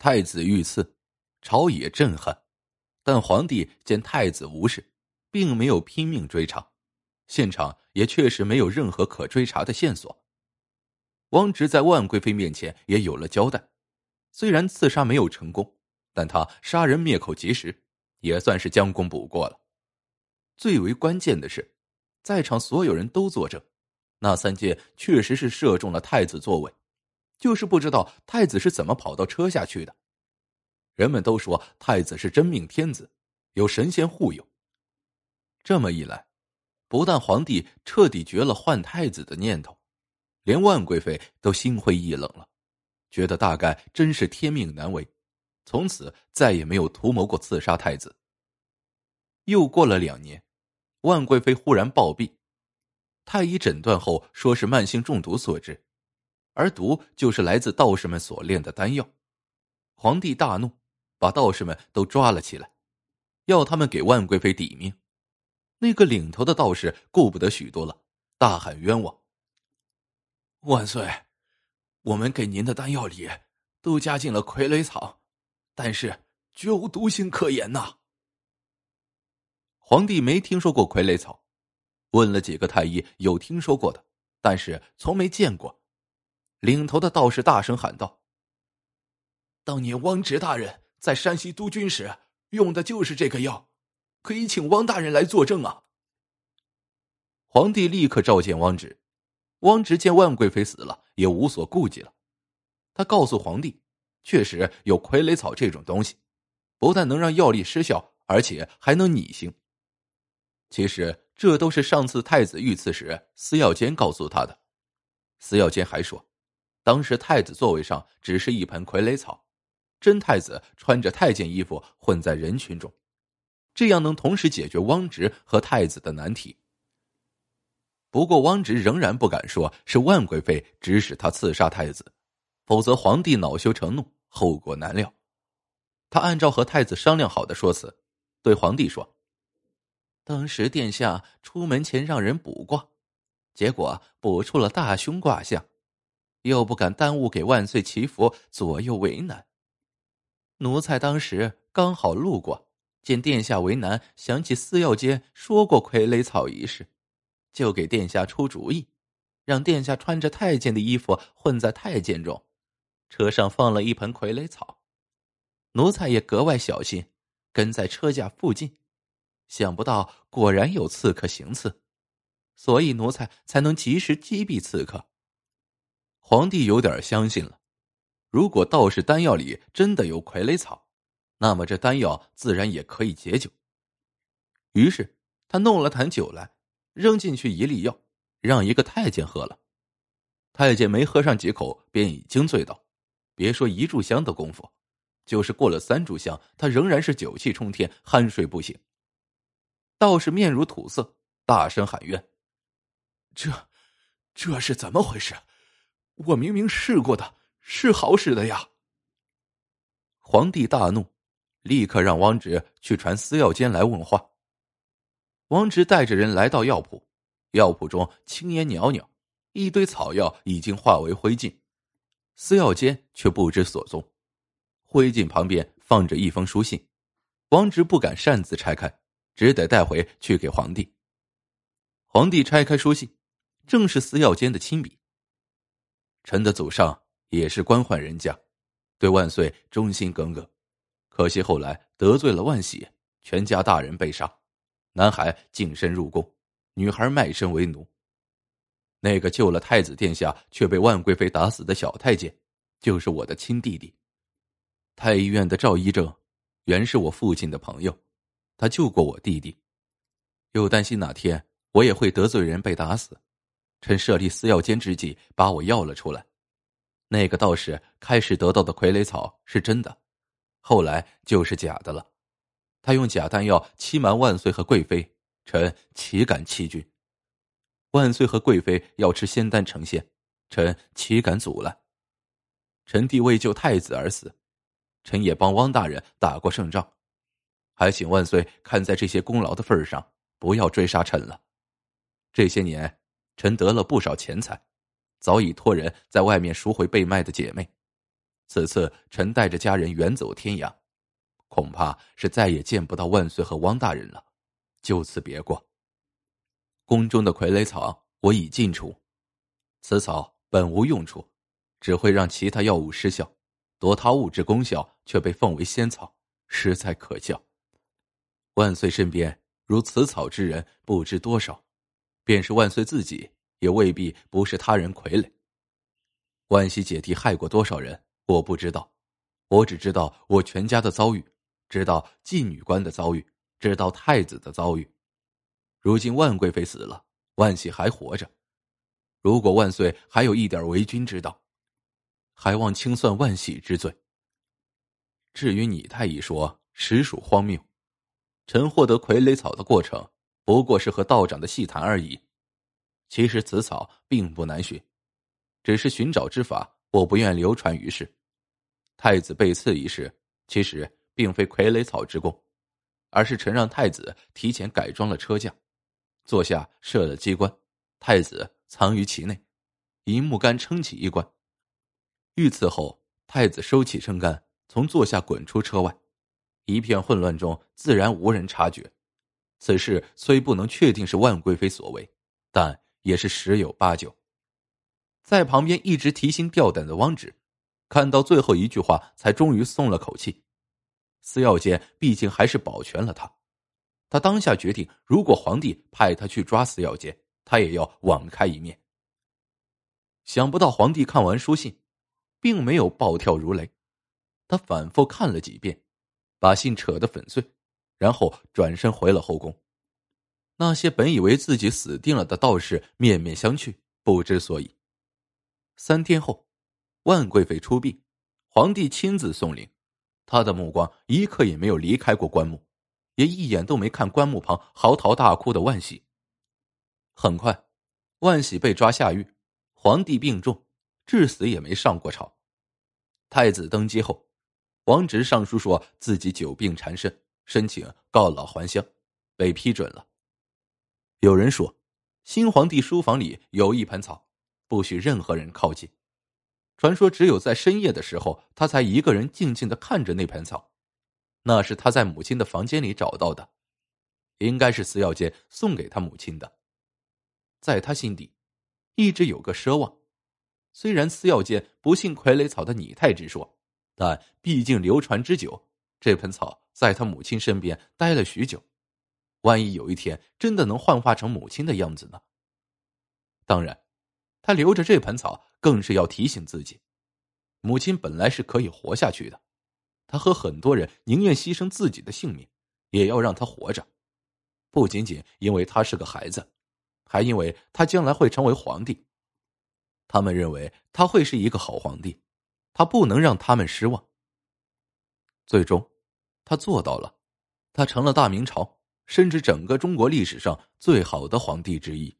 太子遇刺，朝野震撼，但皇帝见太子无事，并没有拼命追查，现场也确实没有任何可追查的线索。汪直在万贵妃面前也有了交代，虽然刺杀没有成功，但他杀人灭口及时，也算是将功补过了。最为关键的是，在场所有人都作证，那三箭确实是射中了太子座位。就是不知道太子是怎么跑到车下去的。人们都说太子是真命天子，有神仙护佑。这么一来，不但皇帝彻底绝了换太子的念头，连万贵妃都心灰意冷了，觉得大概真是天命难违，从此再也没有图谋过刺杀太子。又过了两年，万贵妃忽然暴毙，太医诊断后说是慢性中毒所致。而毒就是来自道士们所炼的丹药，皇帝大怒，把道士们都抓了起来，要他们给万贵妃抵命。那个领头的道士顾不得许多了，大喊冤枉：“万岁，我们给您的丹药里都加进了傀儡草，但是绝无毒性可言呐！”皇帝没听说过傀儡草，问了几个太医，有听说过的，但是从没见过。领头的道士大声喊道：“当年汪直大人在山西督军时用的就是这个药，可以请汪大人来作证啊！”皇帝立刻召见汪直。汪直见万贵妃死了，也无所顾忌了。他告诉皇帝，确实有傀儡草这种东西，不但能让药力失效，而且还能拟形。其实这都是上次太子遇刺时司药监告诉他的。司药监还说。当时太子座位上只是一盆傀儡草，真太子穿着太监衣服混在人群中，这样能同时解决汪直和太子的难题。不过汪直仍然不敢说是万贵妃指使他刺杀太子，否则皇帝恼羞成怒，后果难料。他按照和太子商量好的说辞，对皇帝说：“当时殿下出门前让人卜卦，结果卜出了大凶卦象。”又不敢耽误给万岁祈福，左右为难。奴才当时刚好路过，见殿下为难，想起司药监说过傀儡草一事，就给殿下出主意，让殿下穿着太监的衣服混在太监中，车上放了一盆傀儡草。奴才也格外小心，跟在车架附近，想不到果然有刺客行刺，所以奴才才能及时击毙刺客。皇帝有点相信了，如果道士丹药里真的有傀儡草，那么这丹药自然也可以解酒。于是他弄了坛酒来，扔进去一粒药，让一个太监喝了。太监没喝上几口，便已经醉倒。别说一炷香的功夫，就是过了三炷香，他仍然是酒气冲天，酣睡不醒。道士面如土色，大声喊冤：“这，这是怎么回事？”我明明试过的，是好使的呀！皇帝大怒，立刻让汪直去传司药监来问话。汪直带着人来到药铺，药铺中青烟袅袅，一堆草药已经化为灰烬，司药监却不知所踪。灰烬旁边放着一封书信，汪直不敢擅自拆开，只得带回去给皇帝。皇帝拆开书信，正是司药监的亲笔。臣的祖上也是官宦人家，对万岁忠心耿耿。可惜后来得罪了万喜，全家大人被杀，男孩净身入宫，女孩卖身为奴。那个救了太子殿下却被万贵妃打死的小太监，就是我的亲弟弟。太医院的赵医正，原是我父亲的朋友，他救过我弟弟，又担心哪天我也会得罪人被打死。趁设立司药监之际，把我要了出来。那个道士开始得到的傀儡草是真的，后来就是假的了。他用假丹药欺瞒万岁和贵妃，臣岂敢欺君？万岁和贵妃要吃仙丹成仙，臣岂敢阻拦？臣弟为救太子而死，臣也帮汪大人打过胜仗，还请万岁看在这些功劳的份上，不要追杀臣了。这些年。臣得了不少钱财，早已托人在外面赎回被卖的姐妹。此次臣带着家人远走天涯，恐怕是再也见不到万岁和汪大人了，就此别过。宫中的傀儡草我已尽除，此草本无用处，只会让其他药物失效，夺他物质功效却被奉为仙草，实在可笑。万岁身边如此草之人不知多少，便是万岁自己也未必不是他人傀儡。万喜姐弟害过多少人，我不知道，我只知道我全家的遭遇，知道妓女官的遭遇，知道太子的遭遇。如今万贵妃死了，万喜还活着。如果万岁还有一点为君之道，还望清算万喜之罪。至于你太医说，实属荒谬。臣获得傀儡草的过程，不过是和道长的细谈而已。其实此草并不难寻。只是寻找之法，我不愿流传于世。太子被刺一事，其实并非傀儡草之功，而是臣让太子提前改装了车架，坐下设了机关，太子藏于其内，以木杆撑起一关。遇刺后，太子收起撑杆，从座下滚出车外，一片混乱中自然无人察觉。此事虽不能确定是万贵妃所为，但也是十有八九。在旁边一直提心吊胆的汪直，看到最后一句话，才终于松了口气。司药监毕竟还是保全了他，他当下决定，如果皇帝派他去抓司药监，他也要网开一面。想不到皇帝看完书信，并没有暴跳如雷，他反复看了几遍，把信扯得粉碎，然后转身回了后宫。那些本以为自己死定了的道士面面相觑，不知所以。三天后，万贵妃出殡，皇帝亲自送灵，他的目光一刻也没有离开过棺木，也一眼都没看棺木旁嚎啕大哭的万喜。很快，万喜被抓下狱，皇帝病重，至死也没上过朝。太子登基后，王直上书说自己久病缠身，申请告老还乡，被批准了。有人说，新皇帝书房里有一盆草。不许任何人靠近。传说只有在深夜的时候，他才一个人静静的看着那盆草。那是他在母亲的房间里找到的，应该是司药监送给他母亲的。在他心底，一直有个奢望。虽然司药监不信傀儡草的拟态之说，但毕竟流传之久，这盆草在他母亲身边待了许久。万一有一天真的能幻化成母亲的样子呢？当然。他留着这盆草，更是要提醒自己，母亲本来是可以活下去的。他和很多人宁愿牺牲自己的性命，也要让他活着，不仅仅因为他是个孩子，还因为他将来会成为皇帝。他们认为他会是一个好皇帝，他不能让他们失望。最终，他做到了，他成了大明朝甚至整个中国历史上最好的皇帝之一。